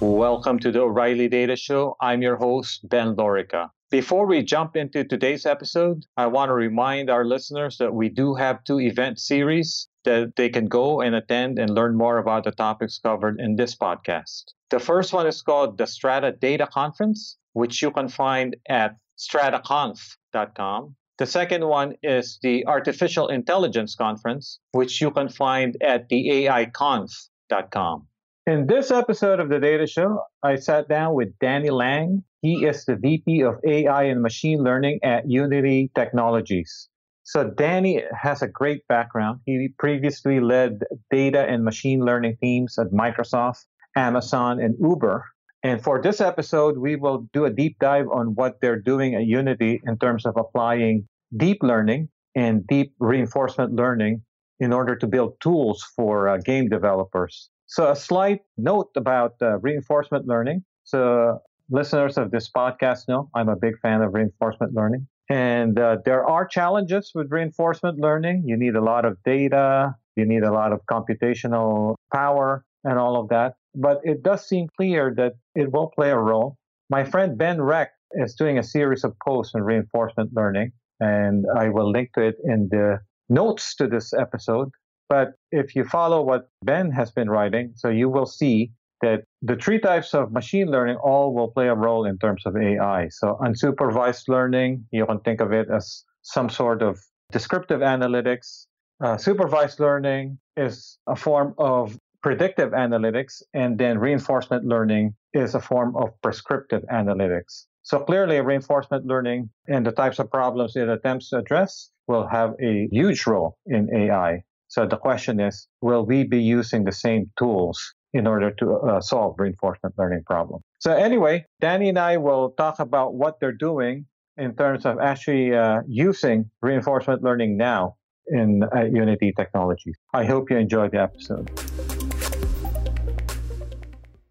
Welcome to the O'Reilly Data Show. I'm your host, Ben Lorica. Before we jump into today's episode, I want to remind our listeners that we do have two event series that they can go and attend and learn more about the topics covered in this podcast. The first one is called the Strata Data Conference, which you can find at strataconf.com. The second one is the Artificial Intelligence Conference, which you can find at the AIconf.com. In this episode of the Data Show, I sat down with Danny Lange. He is the VP of AI and Machine Learning at Unity Technologies. So, Danny has a great background. He previously led data and machine learning teams at Microsoft, Amazon, and Uber. And for this episode, we will do a deep dive on what they're doing at Unity in terms of applying deep learning and deep reinforcement learning in order to build tools for uh, game developers. So, a slight note about uh, reinforcement learning. So, listeners of this podcast know I'm a big fan of reinforcement learning. And uh, there are challenges with reinforcement learning. You need a lot of data, you need a lot of computational power, and all of that. But it does seem clear that it will play a role. My friend Ben Recht is doing a series of posts on reinforcement learning, and I will link to it in the notes to this episode. But if you follow what Ben has been writing, so you will see that the three types of machine learning all will play a role in terms of AI. So unsupervised learning, you can think of it as some sort of descriptive analytics. Uh, supervised learning is a form of predictive analytics, and then reinforcement learning is a form of prescriptive analytics. So clearly, reinforcement learning and the types of problems it attempts to address will have a huge role in AI. So the question is, will we be using the same tools in order to uh, solve reinforcement learning problem? So anyway, Danny and I will talk about what they're doing in terms of actually uh, using reinforcement learning now in uh, Unity Technologies. I hope you enjoyed the episode.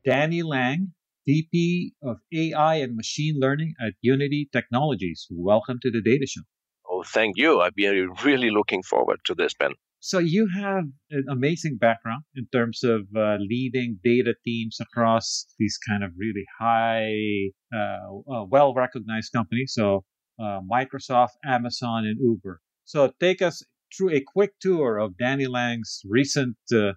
Danny Lange, VP of AI and Machine Learning at Unity Technologies. Welcome to the Data Show. Oh, thank you. I've been really looking forward to this, Ben. So you have an amazing background in terms of uh, leading data teams across these kind of really high, uh, uh, well-recognized companies. So uh, Microsoft, Amazon, and Uber. So take us through a quick tour of Danny Lange's recent uh,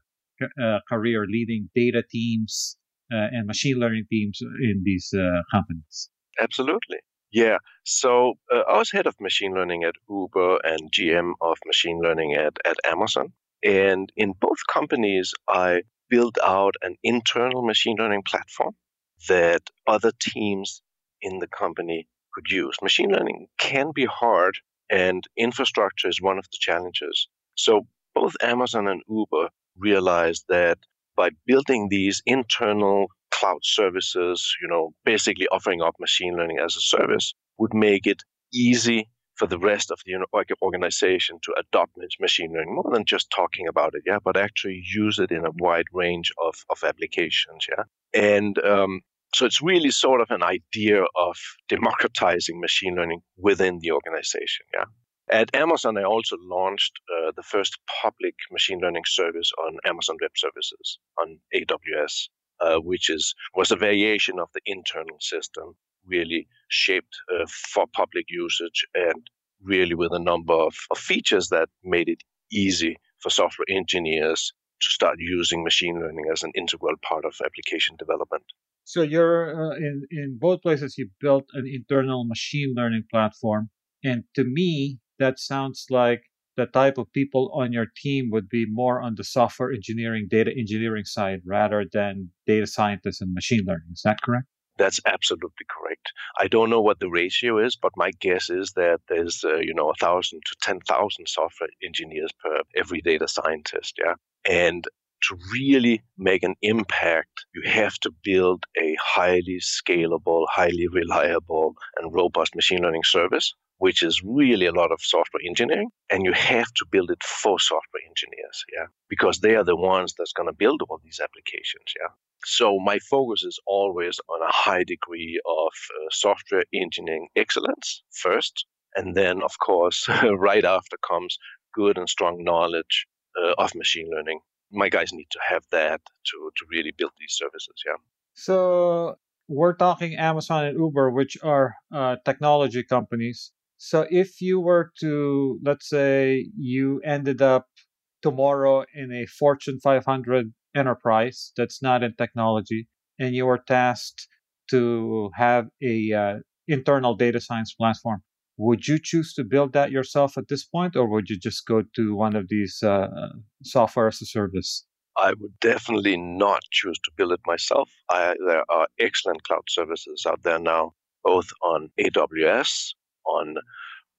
uh, career leading data teams and machine learning teams in these companies. Absolutely. Yeah. So uh, I was head of machine learning at Uber and GM of machine learning at, at Amazon. And in both companies, I built out an internal machine learning platform that other teams in the company could use. Machine learning can be hard, and infrastructure is one of the challenges. So both Amazon and Uber realized that by building these internal cloud services, you know, basically offering up machine learning as a service would make it easy for the rest of the organization to adopt machine learning more than just talking about it, yeah, but actually use it in a wide range of, of applications, yeah. And um, so it's really sort of an idea of democratizing machine learning within the organization, yeah. At Amazon, I also launched uh, the first public machine learning service on Amazon Web Services on AWS uh, which is was a variation of the internal system, really shaped uh, for public usage and really with a number of, of features that made it easy for software engineers to start using machine learning as an integral part of application development. So you're uh, in in both places. You built an internal machine learning platform, and to me, that sounds like the type of people on your team would be more on the software engineering, data engineering side rather than data scientists and machine learning. Is that correct? That's absolutely correct. I don't know what the ratio is, but my guess is that there's uh, you know a thousand to ten thousand software engineers per every data scientist. Yeah, and to really make an impact, you have to build a highly scalable, highly reliable, and robust machine learning service which is really a lot of software engineering, and you have to build it for software engineers, yeah, because they are the ones that's going to build all these applications, yeah. So my focus is always on a high degree of uh, software engineering excellence first, and then of course right after comes good and strong knowledge uh, of machine learning. My guys need to have that to to really build these services, yeah. So we're talking Amazon and Uber, which are uh, technology companies. So if you were to, let's say, you ended up tomorrow in a Fortune 500 enterprise that's not in technology, and you were tasked to have a uh, internal data science platform, would you choose to build that yourself at this point, or would you just go to one of these uh, software as a service? I would definitely not choose to build it myself. I, there are excellent cloud services out there now, both on AWS, on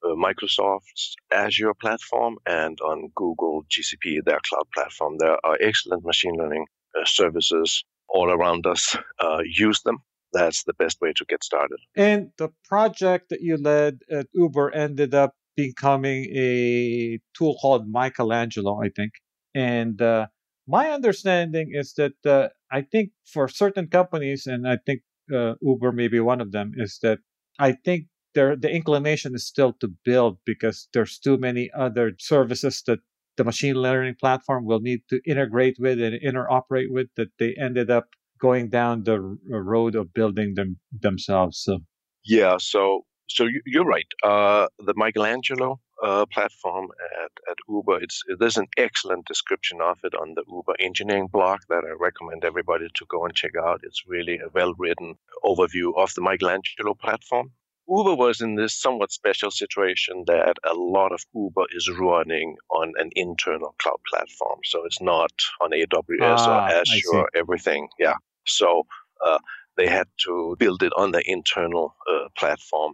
uh, Microsoft's Azure platform, and on Google GCP, their cloud platform. There are excellent machine learning uh, services all around us. Uh, use them. That's the best way to get started. And the project that you led at Uber ended up becoming a tool called Michelangelo, I think. And uh, my understanding is that uh, I think for certain companies, and I think uh, Uber may be one of them, is that I think there the inclination is still to build because there's too many other services that the machine learning platform will need to integrate with and interoperate with that they ended up going down the road of building them themselves. So yeah, so so you're right. Uh, the Michelangelo uh, platform at, at Uber. It's there's an excellent description of it on the Uber engineering blog that I recommend everybody to go and check out. It's really a well written overview of the Michelangelo platform. Uber was in this somewhat special situation that a lot of Uber is running on an internal cloud platform. So it's not on AWS ah, or Azure or everything. Yeah. So uh, they had to build it on the internal uh, platform.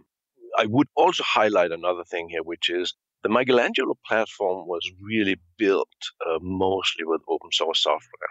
I would also highlight another thing here, which is the Michelangelo platform was really built uh, mostly with open source software.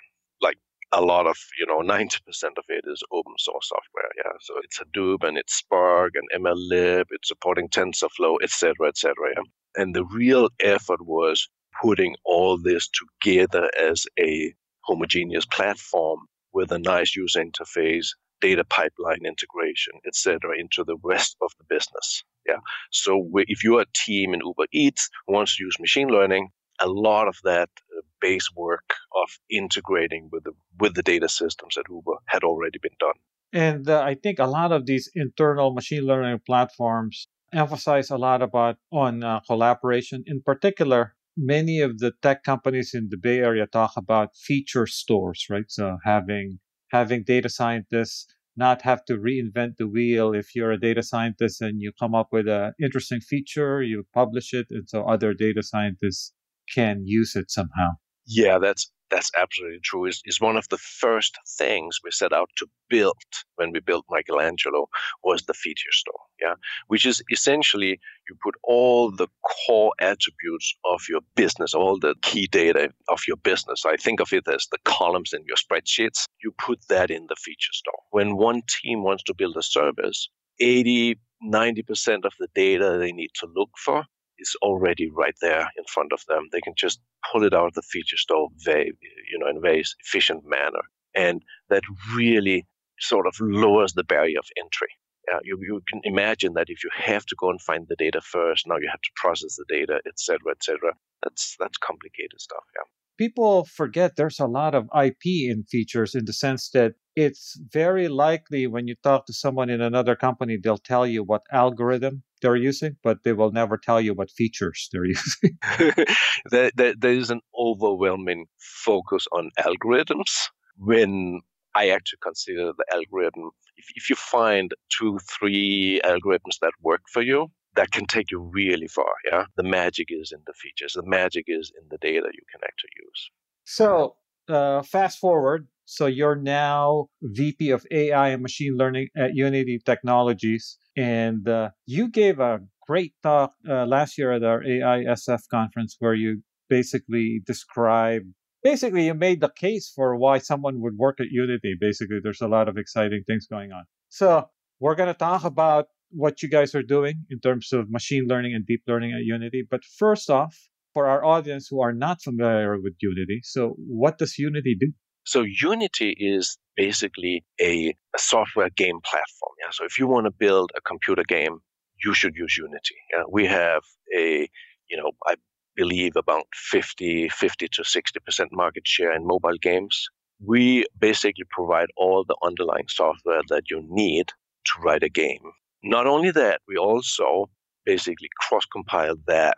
A lot of, you know, 90% of it is open source software. Yeah. So it's Hadoop and it's Spark and MLlib, it's supporting TensorFlow, etc., etc. Yeah? And the real effort was putting all this together as a homogeneous platform with a nice user interface data pipeline integration, etc., into the rest of the business. Yeah. So if you're a team in Uber Eats who wants to use machine learning, a lot of that uh, base work of integrating with the with the data systems at Uber had already been done. And uh, I think a lot of these internal machine learning platforms emphasize a lot about on uh, collaboration. In particular, many of the tech companies in the Bay Area talk about feature stores, right? So having having data scientists not have to reinvent the wheel if you're a data scientist and you come up with an interesting feature you publish it and so other data scientists can use it somehow yeah that's that's absolutely true. Is is one of the first things we set out to build when we built Michelangelo was the feature store. Yeah, which is essentially you put all the core attributes of your business, all the key data of your business. I think of it as the columns in your spreadsheets. You put that in the feature store. When one team wants to build a service, 80 90% of the data they need to look for is already right there in front of them. They can just pull it out of the feature store very, you know, in a very efficient manner. And that really sort of lowers the barrier of entry. Yeah, you, you can imagine that if you have to go and find the data first, now you have to process the data, et cetera, et cetera. That's that's complicated stuff. Yeah people forget there's a lot of IP in features in the sense that it's very likely when you talk to someone in another company, they'll tell you what algorithm they're using, but they will never tell you what features they're using. there, there, there is an overwhelming focus on algorithms when I actually consider the algorithm. If, if you find two, three algorithms that work for you, that can take you really far. Yeah. The magic is in the features, the magic is in the data you can actually use. So, uh, fast forward. So, you're now VP of AI and machine learning at Unity Technologies. And uh, you gave a great talk uh, last year at our AISF conference where you basically described basically you made the case for why someone would work at unity basically there's a lot of exciting things going on so we're going to talk about what you guys are doing in terms of machine learning and deep learning at Unity. But first off, for our audience who are not familiar with Unity, so what does Unity do? So Unity is basically a, a software game platform. Yeah. So if you want to build a computer game, you should use Unity. Yeah? We have a, you know, I believe about 50, 50 to 60% market share in mobile games. we basically provide all the underlying software that you need to write a game. Not only that, we also basically cross compile that,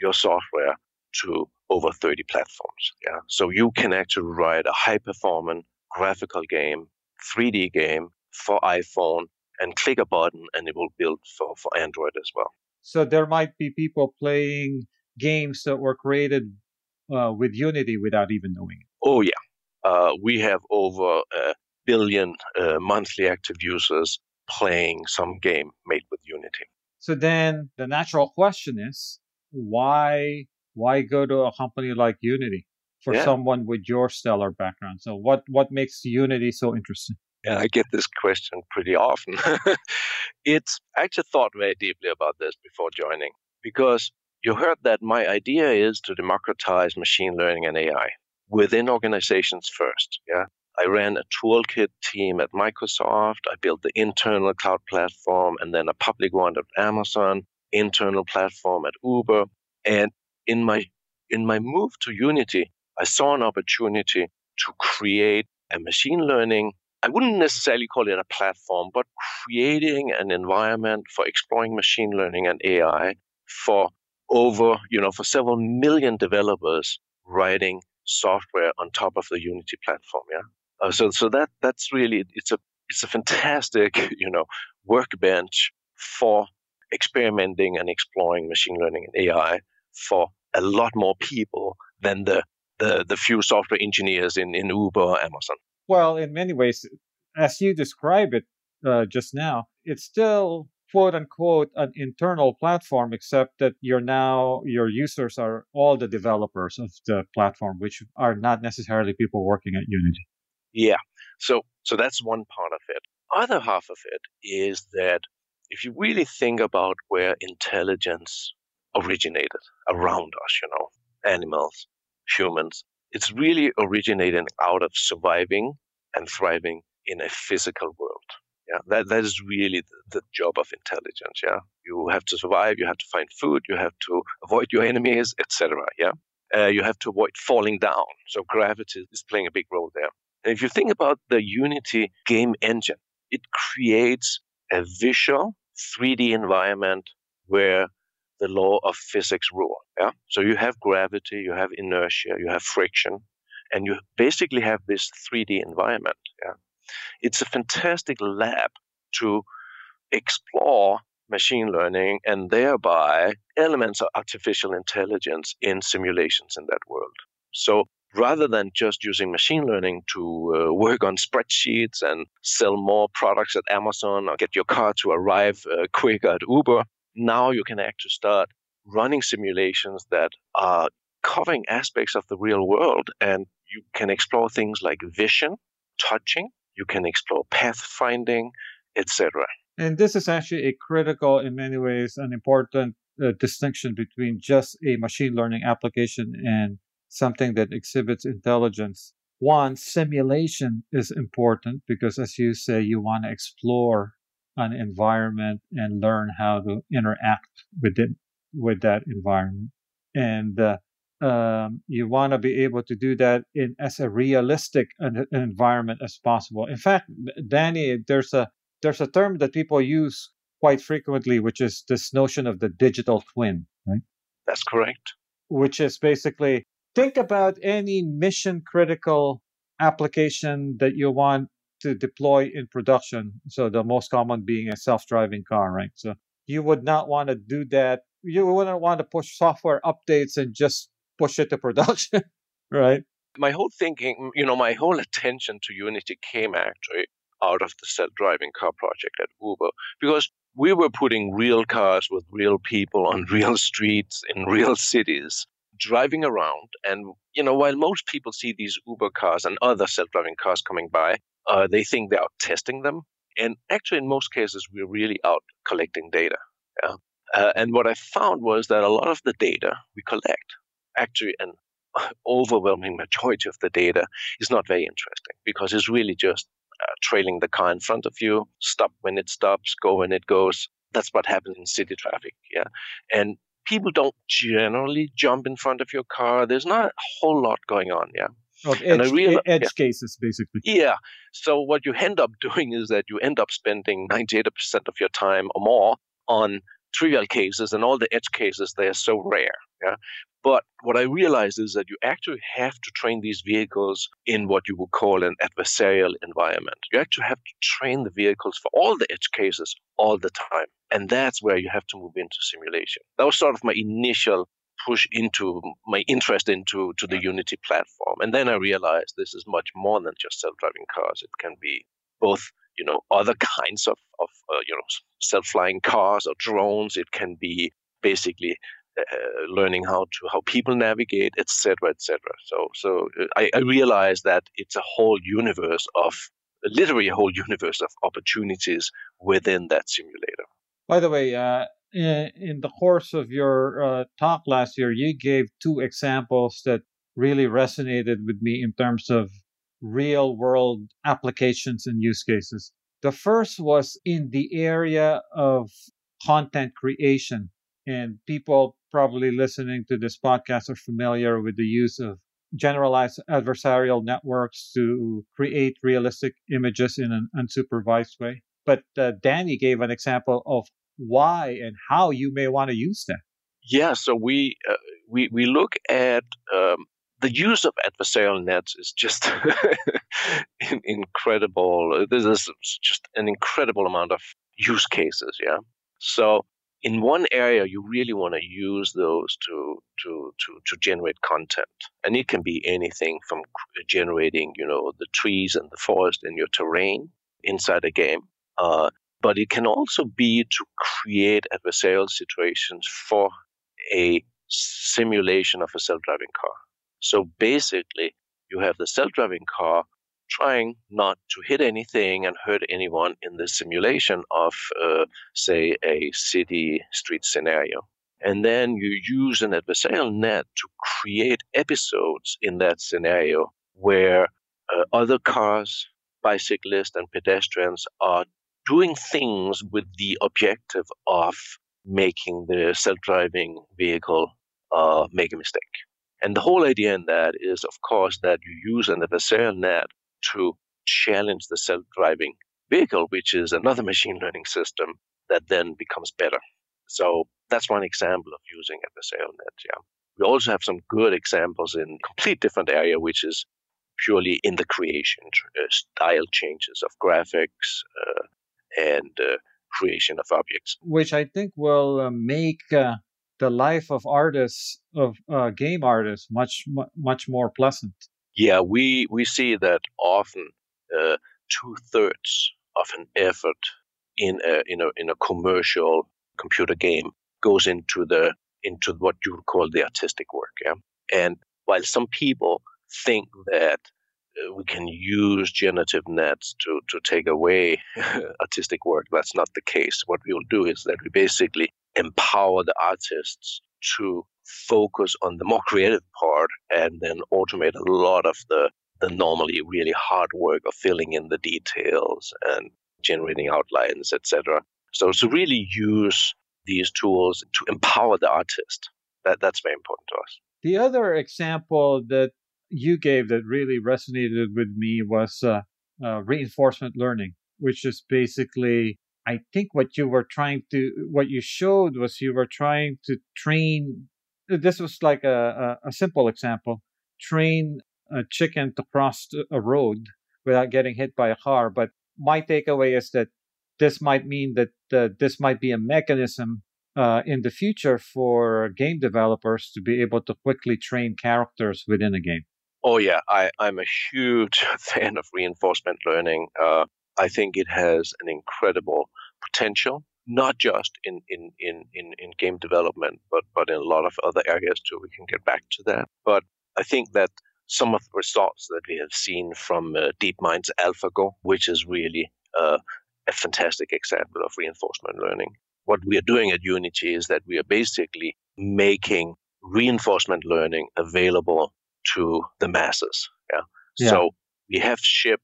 your software, to over 30 platforms. Yeah. So you can actually write a high performance graphical game, 3D game for iPhone and click a button and it will build for, for Android as well. So there might be people playing games that were created uh, with Unity without even knowing it. Oh, yeah. Uh, we have over a billion uh, monthly active users playing some game made with Unity. So then the natural question is why why go to a company like Unity for yeah. someone with your stellar background? So what what makes Unity so interesting? Yeah, I get this question pretty often. it's I actually thought very deeply about this before joining because you heard that my idea is to democratize machine learning and AI within organizations first. Yeah. I ran a toolkit team at Microsoft. I built the internal cloud platform and then a public one at Amazon, internal platform at Uber. And in my in my move to Unity, I saw an opportunity to create a machine learning. I wouldn't necessarily call it a platform, but creating an environment for exploring machine learning and AI for over, you know, for several million developers writing software on top of the Unity platform. Yeah. Uh, so so that that's really it's a it's a fantastic you know workbench for experimenting and exploring machine learning and AI for a lot more people than the the, the few software engineers in, in Uber or Amazon. Well, in many ways, as you describe it uh, just now, it's still quote unquote an internal platform, except that you're now your users are all the developers of the platform, which are not necessarily people working at Unity. Yeah. So so that's one part of it. Other half of it is that if you really think about where intelligence originated around us, you know, animals, humans, it's really originating out of surviving and thriving in a physical world. Yeah, that, that is really the, the, job of intelligence. Yeah, you have to survive, you have to find food, you have to avoid your enemies, etc. Yeah, uh, you have to avoid falling down. So gravity is playing a big role there. And if you think about the Unity game engine, it creates a visual 3D environment where the law of physics rule. Yeah. So you have gravity, you have inertia, you have friction, and you basically have this 3D environment. Yeah. It's a fantastic lab to explore machine learning and thereby elements of artificial intelligence in simulations in that world. So rather than just using machine learning to uh, work on spreadsheets and sell more products at Amazon or get your car to arrive uh, quicker at Uber, now you can actually start running simulations that are covering aspects of the real world and you can explore things like vision, touching, you can explore pathfinding, etc. And this is actually a critical, in many ways, an important uh, distinction between just a machine learning application and something that exhibits intelligence. One, simulation is important because, as you say, you want to explore an environment and learn how to interact with it, with that environment. And uh, um, you want to be able to do that in as a realistic an, an environment as possible. In fact, Danny, there's a there's a term that people use quite frequently, which is this notion of the digital twin, right? That's correct. Which is basically think about any mission critical application that you want to deploy in production. So the most common being a self-driving car, right? So you would not want to do that. You wouldn't want to push software updates and just push it to production, right? My whole thinking, you know, my whole attention to Unity came actually out of the self-driving car project at Uber because we were putting real cars with real people on real streets in real cities driving around and you know while most people see these uber cars and other self-driving cars coming by uh, they think they're out testing them and actually in most cases we're really out collecting data yeah? uh, and what i found was that a lot of the data we collect actually an overwhelming majority of the data is not very interesting because it's really just uh, trailing the car in front of you stop when it stops go when it goes that's what happens in city traffic yeah and people don't generally jump in front of your car. There's not a whole lot going on, yeah. Of edge, realized, edge yeah. cases, basically. Yeah. So what you end up doing is that you end up spending 98% of your time or more on trivial cases, and all the edge cases they are so rare. Yeah. But what I realized is that you actually have to train these vehicles in what you would call an adversarial environment. You actually have to train the vehicles for all the edge cases all the time. And that's where you have to move into simulation. That was sort of my initial push into my interest into to the Unity platform. And then I realized this is much more than just self-driving cars. It can be both, you know, other kinds of, of uh, you know, self-flying cars or drones. It can be basically uh, learning how to how people navigate, etc., etc. So, so uh, I, I realized that it's a whole universe of literally a whole universe of opportunities within that simulator. By the way, uh, in, the course of your uh, talk last year, you gave two examples that really resonated with me in terms of real world applications and use cases. The first was in the area of content creation. And people probably listening to this podcast are familiar with the use of generalized adversarial networks to create realistic images in an unsupervised way. But uh, Danny gave an example of why and how you may want to use that. Yeah, so we uh, we we look at um, the use of adversarial nets is just incredible. This is just an incredible amount of use cases. Yeah, so in one area you really want to use those to to to to generate content and it can be anything from generating you know the trees and the forest in your terrain inside a game uh, but it can also be to create adversarial situations for a simulation of a self-driving car so basically you have the self-driving car trying not to hit anything and hurt anyone in the simulation of, uh, say, a city street scenario. And then you use an adversarial net to create episodes in that scenario where uh, other cars, bicyclists, and pedestrians are doing things with the objective of making the self driving vehicle uh, make a mistake. And the whole idea in that is, of course, that you use an adversarial net to challenge the self driving vehicle, which is another machine learning system that then becomes better. So that's one example of using adversarial net. Yeah. We also have some good examples in complete different area, which is purely in the creation, uh, style changes of graphics uh, and uh, creation of objects. Which I think will uh, make uh, the life of artists, of uh, game artists, much, much more pleasant. Yeah, we, we see that often uh, two thirds of an effort in a, in a in a commercial computer game goes into the into what you would call the artistic work. Yeah, and while some people think that Uh, we can use generative nets to to take away artistic work, that's not the case. What we will do is that we basically empower the artists to focus on the more creative part and then automate a lot of the, the normally really hard work of filling in the details and generating outlines, etc. So to really use these tools to empower the artist, that, that's very important to us. The other example that you gave that really resonated with me was uh, uh, reinforcement learning, which is basically I think what you were trying to, what you showed was you were trying to train. This was like a, a, a simple example train a chicken to cross a road without getting hit by a car. But my takeaway is that this might mean that uh, this might be a mechanism uh, in the future for game developers to be able to quickly train characters within a game. Oh yeah, I, I'm a huge fan of reinforcement learning. Uh, I think it has an incredible potential, not just in, in, in, in, in game development, but, but in a lot of other areas too. We can get back to that. But I think that some of the results that we have seen from uh, DeepMind's AlphaGo, which is really uh, a fantastic example of reinforcement learning. What we are doing at Unity is that we are basically making reinforcement learning available to the masses. Yeah. yeah. So we have shipped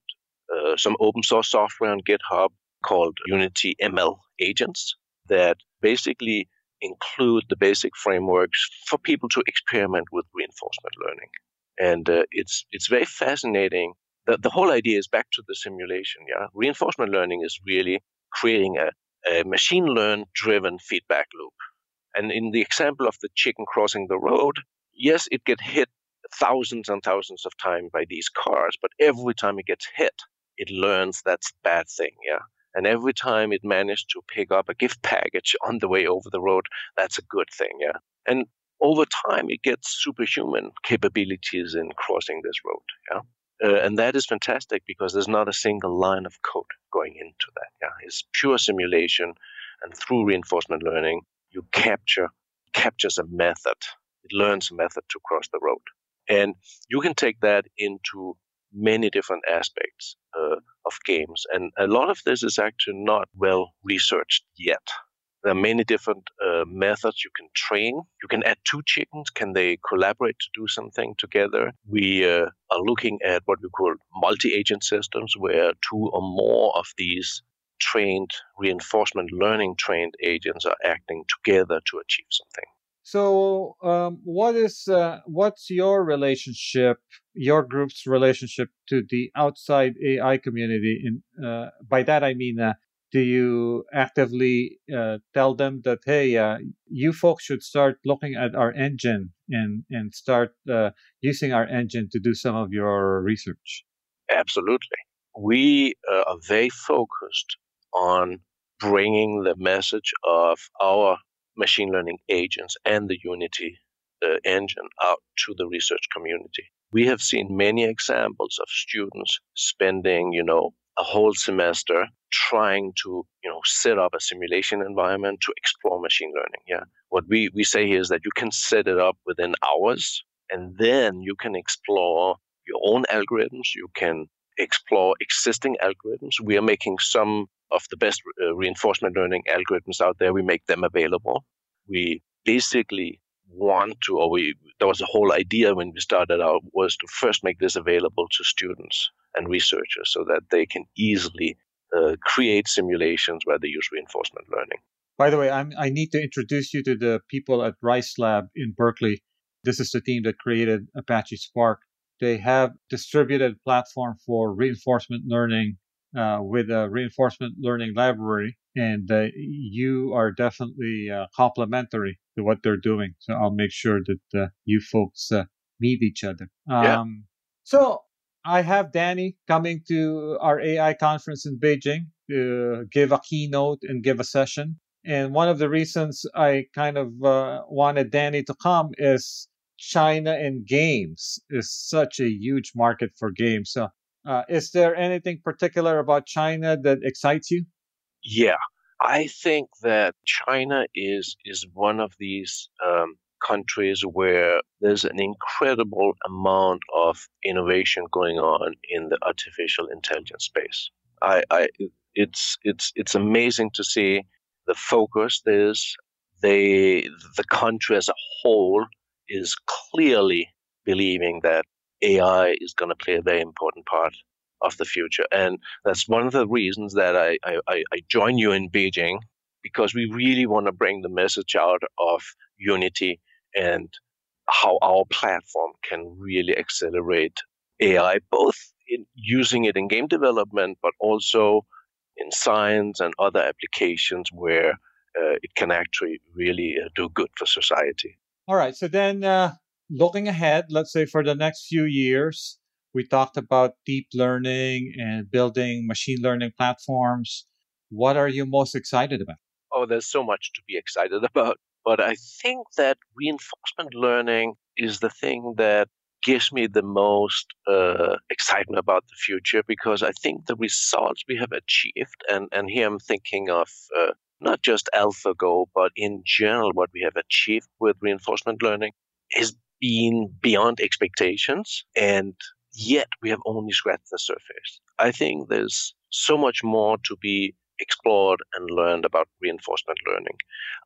uh, some open source software on GitHub called Unity ML agents that basically include the basic frameworks for people to experiment with reinforcement learning. and uh, it's it's very fascinating. The, the whole idea is back to the simulation. Yeah, reinforcement learning is really creating a, a machine learn driven feedback loop. And in the example of the chicken crossing the road, yes, it gets hit thousands and thousands of times by these cars, but every time it gets hit, it learns that's a bad thing. Yeah. And every time it managed to pick up a gift package on the way over the road, that's a good thing. Yeah. And over time, it gets superhuman capabilities in crossing this road. Yeah. Uh, and that is fantastic because there's not a single line of code going into that. Yeah. It's pure simulation. And through reinforcement learning, you capture captures a method. It learns a method to cross the road. And you can take that into many different aspects uh, of games. And a lot of this is actually not well researched yet. There are many different uh, methods you can train. You can add two chickens. Can they collaborate to do something together? We uh, are looking at what we call multi agent systems, where two or more of these trained reinforcement learning trained agents are acting together to achieve something. So, um, what is uh, what's your relationship, your group's relationship to the outside AI community? In uh, by that I mean, uh, do you actively uh, tell them that hey, uh, you folks should start looking at our engine and and start uh, using our engine to do some of your research? Absolutely, we are very focused on bringing the message of our machine learning agents and the Unity uh, engine out to the research community. We have seen many examples of students spending, you know, a whole semester trying to, you know, set up a simulation environment to explore machine learning. Yeah. What we, we say here is that you can set it up within hours and then you can explore your own algorithms. You can explore existing algorithms. We are making some of the best uh, reinforcement learning algorithms out there. We make them available. We basically want to, or we, there was a whole idea when we started out was to first make this available to students and researchers so that they can easily uh, create simulations where they use reinforcement learning. By the way, I'm, I need to introduce you to the people at RISE Lab in Berkeley. This is the team that created Apache Spark. They have distributed platform for reinforcement learning uh, with a reinforcement learning library, and uh, you are definitely uh, complementary to what they're doing. So I'll make sure that uh, you folks uh, meet each other. Um, yeah. So I have Danny coming to our AI conference in Beijing to give a keynote and give a session. And one of the reasons I kind of uh, wanted Danny to come is China and games is such a huge market for games. So uh, is there anything particular about China that excites you? Yeah, I think that China is is one of these um, countries where there's an incredible amount of innovation going on in the artificial intelligence space. I, I it's it's it's amazing to see the focus there's they the country as a whole is clearly believing that AI is going to play a very important part of the future. And that's one of the reasons that I, I, I join you in Beijing, because we really want to bring the message out of Unity and how our platform can really accelerate AI, both in using it in game development, but also in science and other applications where uh, it can actually really uh, do good for society. All right. So then, uh, looking ahead, let's say for the next few years, we talked about deep learning and building machine learning platforms. What are you most excited about? Oh, there's so much to be excited about. But I think that reinforcement learning is the thing that gives me the most uh, excitement about the future because I think the results we have achieved, and, and here I'm thinking of uh, not just AlphaGo, but in general, what we have achieved with reinforcement learning has been beyond expectations. And yet we have only scratched the surface. I think there's so much more to be explored and learned about reinforcement learning.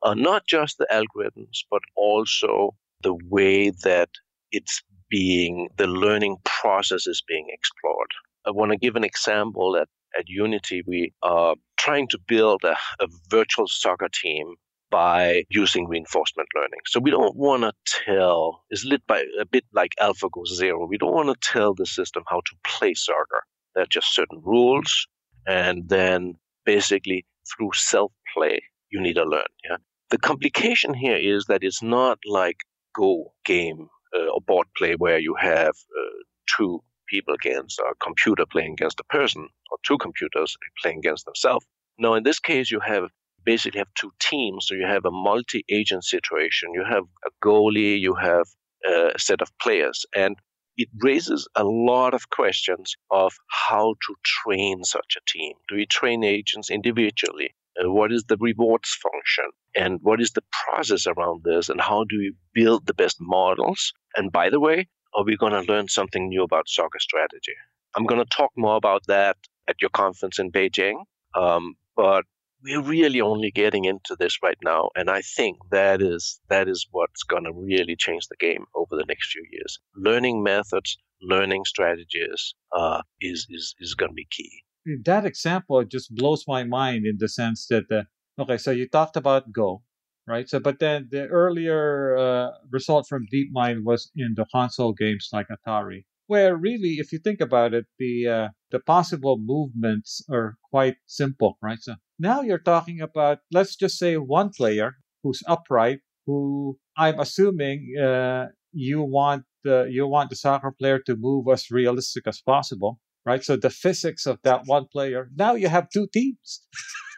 Uh, not just the algorithms, but also the way that it's being, the learning process is being explored. I want to give an example at, at Unity. We are trying to build a, a virtual soccer team by using reinforcement learning. So we don't want to tell, it's lit by a bit like AlphaGo Zero. We don't want to tell the system how to play soccer. There are just certain rules, and then basically through self play, you need to learn. Yeah. The complication here is that it's not like Go game uh, or board play where you have uh, two people against a computer playing against a person or two computers playing against themselves. Now, in this case, you have basically have two teams. So you have a multi-agent situation. You have a goalie, you have a set of players, and it raises a lot of questions of how to train such a team. Do we train agents individually? Uh, what is the rewards function? And what is the process around this? And how do we build the best models? And by the way, are we going to learn something new about soccer strategy? I'm going to talk more about that at your conference in Beijing. Um, but we're really only getting into this right now, and I think that is that is what's going to really change the game over the next few years. Learning methods, learning strategies uh, is is is going to be key. That example just blows my mind in the sense that uh, okay, so you talked about Go, right? So, but then the earlier uh, result from DeepMind was in the console games like Atari where really, if you think about it, the uh, the possible movements are quite simple, right? So now you're talking about let's just say one player who's upright, who I'm assuming uh, you want the you want the soccer player to move as realistic as possible, right? So the physics of that one player. Now you have two teams.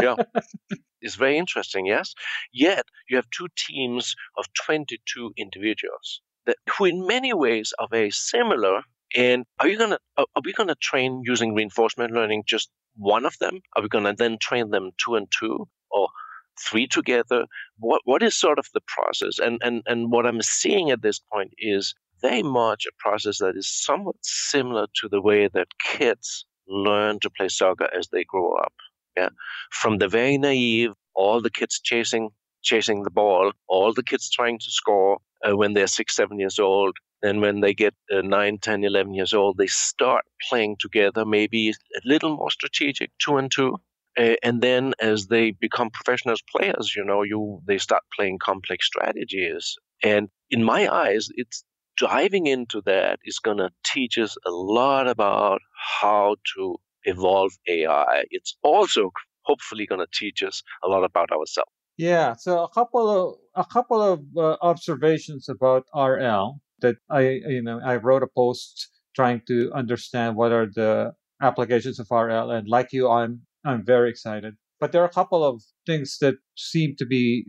yeah, it's very interesting. Yes, yet you have two teams of 22 individuals that, who in many ways are very similar. And are you gonna are we gonna train using reinforcement learning just one of them? Are we gonna then train them two and two or three together? What what is sort of the process? And and and what I'm seeing at this point is very much a process that is somewhat similar to the way that kids learn to play soccer as they grow up. Yeah, from the very naive, all the kids chasing chasing the ball, all the kids trying to score, uh, when they're six, seven years old. And when they get uh, 9, 10, 11 years old, they start playing together, maybe a little more strategic, two and two. Uh, and then as they become professional players, you know, you they start playing complex strategies. And in my eyes, it's diving into that is going to teach us a lot about how to evolve AI. It's also hopefully going to teach us a lot about ourselves. Yeah, so a couple of a couple of uh, observations about RL that I you know I wrote a post trying to understand what are the applications of RL and like you I'm I'm very excited. But there are a couple of things that seem to be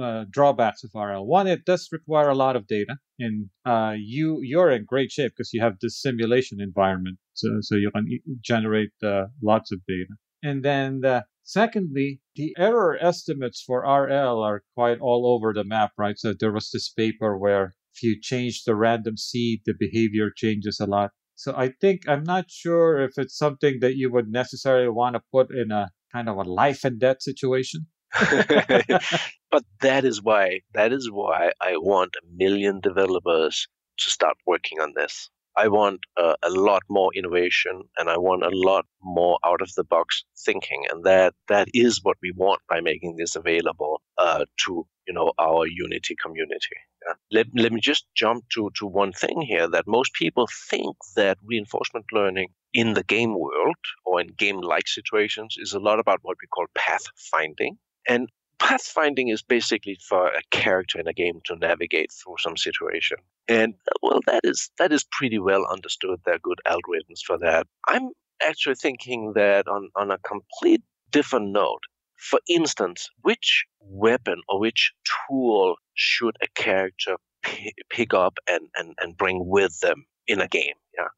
uh, drawbacks of RL. One, it does require a lot of data, and uh, you you're in great shape because you have this simulation environment, so so you can generate uh, lots of data. And then the Secondly, the error estimates for RL are quite all over the map, right? So there was this paper where if you change the random seed, the behavior changes a lot. So I think I'm not sure if it's something that you would necessarily want to put in a kind of a life and death situation. but that is why that is why I want a million developers to start working on this. I want uh, a lot more innovation and I want a lot more out of the box thinking, and that that is what we want by making this available uh, to you know our Unity community. Yeah. Let, let me just jump to, to one thing here that most people think that reinforcement learning in the game world or in game like situations is a lot about what we call path finding. And pathfinding is basically for a character in a game to navigate through some situation. And well, that is that is pretty well understood. There are good algorithms for that. I'm actually thinking that on, on a complete different note. For instance, which weapon or which tool should a character p- pick up and, and, and bring with them in a game? Yeah,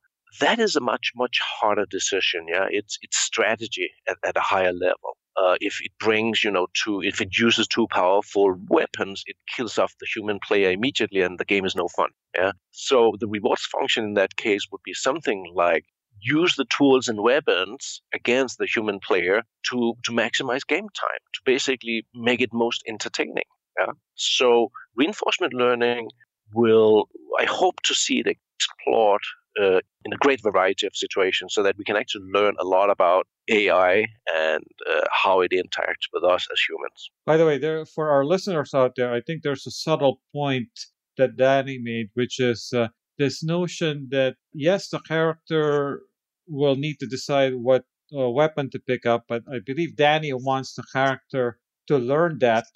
that is a much much harder decision. Yeah, it's it's strategy at, at a higher level uh, if it brings, you know, two, if it uses two powerful weapons, it kills off the human player immediately, and the game is no fun. Yeah. So the rewards function in that case would be something like use the tools and weapons against the human player to to maximize game time, to basically make it most entertaining. Yeah. So reinforcement learning will, I hope to see it explored uh, in a great variety of situations so that we can actually learn a lot about AI and uh, how it interacts with us as humans. By the way, there for our listeners out there, I think there's a subtle point that Danny made, which is uh, this notion that yes, the character will need to decide what uh, weapon to pick up, but I believe Danny wants the character to learn that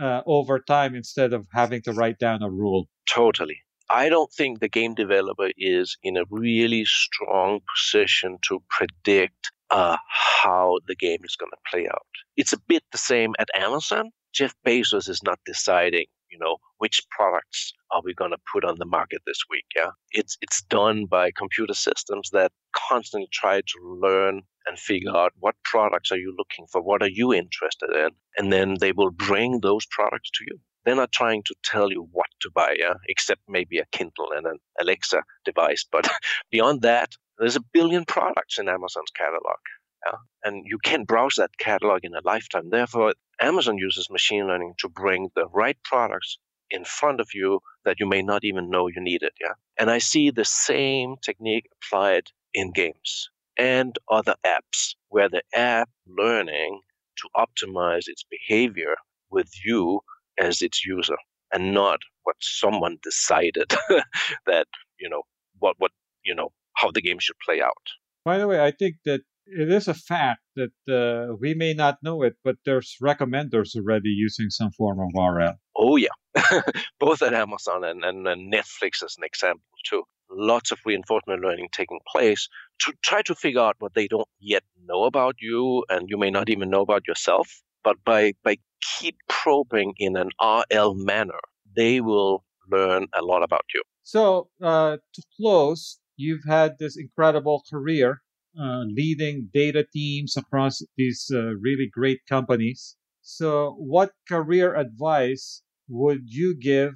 uh, over time instead of having to write down a rule. Totally. I don't think the game developer is in a really strong position to predict uh, how the game is going to play out. It's a bit the same at Amazon. Jeff Bezos is not deciding, you know, which products are we going to put on the market this week. Yeah, it's it's done by computer systems that constantly try to learn and figure out what products are you looking for, what are you interested in, and then they will bring those products to you. They're not trying to tell you what to buy, yeah, except maybe a Kindle and an Alexa device. But beyond that, there's a billion products in Amazon's catalog. Yeah? And you can browse that catalog in a lifetime. Therefore, Amazon uses machine learning to bring the right products in front of you that you may not even know you needed. Yeah. And I see the same technique applied in games and other apps where the app learning to optimize its behavior with you as its user and not what someone decided that you know what what you know how the game should play out by the way i think that it is a fact that uh, we may not know it but there's recommenders already using some form of rl oh yeah. Both at amazon and, and, and netflix as an example too. Lots of reinforcement learning taking place to try to figure out what they don't yet know about you and you may not even know about yourself but by by keep probing in an RL manner, they will learn a lot about you. So, uh, to close, you've had this incredible career uh, leading data teams across these uh, really great companies. So, what career advice would you give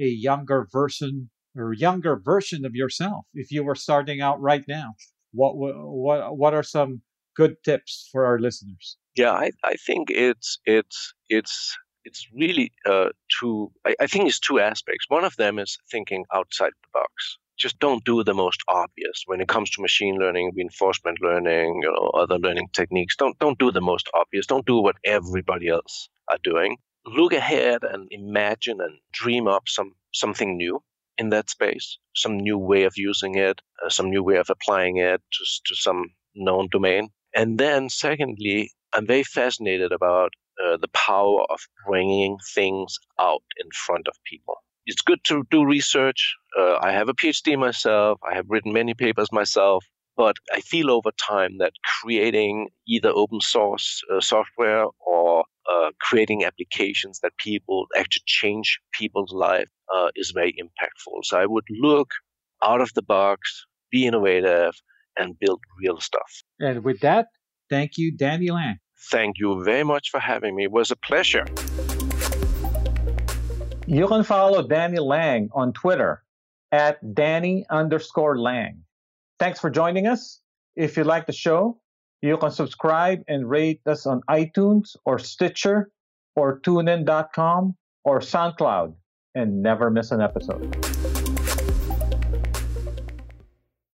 a younger version or younger version of yourself if you were starting out right now? What what what are some good tips for our listeners? Yeah, I, I think it's it's it's it's really uh, two. I, I think it's two aspects. One of them is thinking outside the box. Just don't do the most obvious when it comes to machine learning, reinforcement learning, you know, other learning techniques. Don't don't do the most obvious. Don't do what everybody else are doing. Look ahead and imagine and dream up some something new in that space, some new way of using it, uh, some new way of applying it to, to some known domain. And then, secondly, I'm very fascinated about uh, the power of bringing things out in front of people. It's good to do research. Uh, I have a PhD myself. I have written many papers myself. But I feel over time that creating either open source uh, software or uh, creating applications that people actually change people's life uh, is very impactful. So I would look out of the box, be innovative, and build real stuff. And with that, thank you, Danny Lange. Thank you very much for having me. It was a pleasure. You can follow Danny Lange on Twitter at Danny underscore Lange. Thanks for joining us. If you like the show, you can subscribe and rate us on iTunes or Stitcher or tunein.com or SoundCloud and never miss an episode.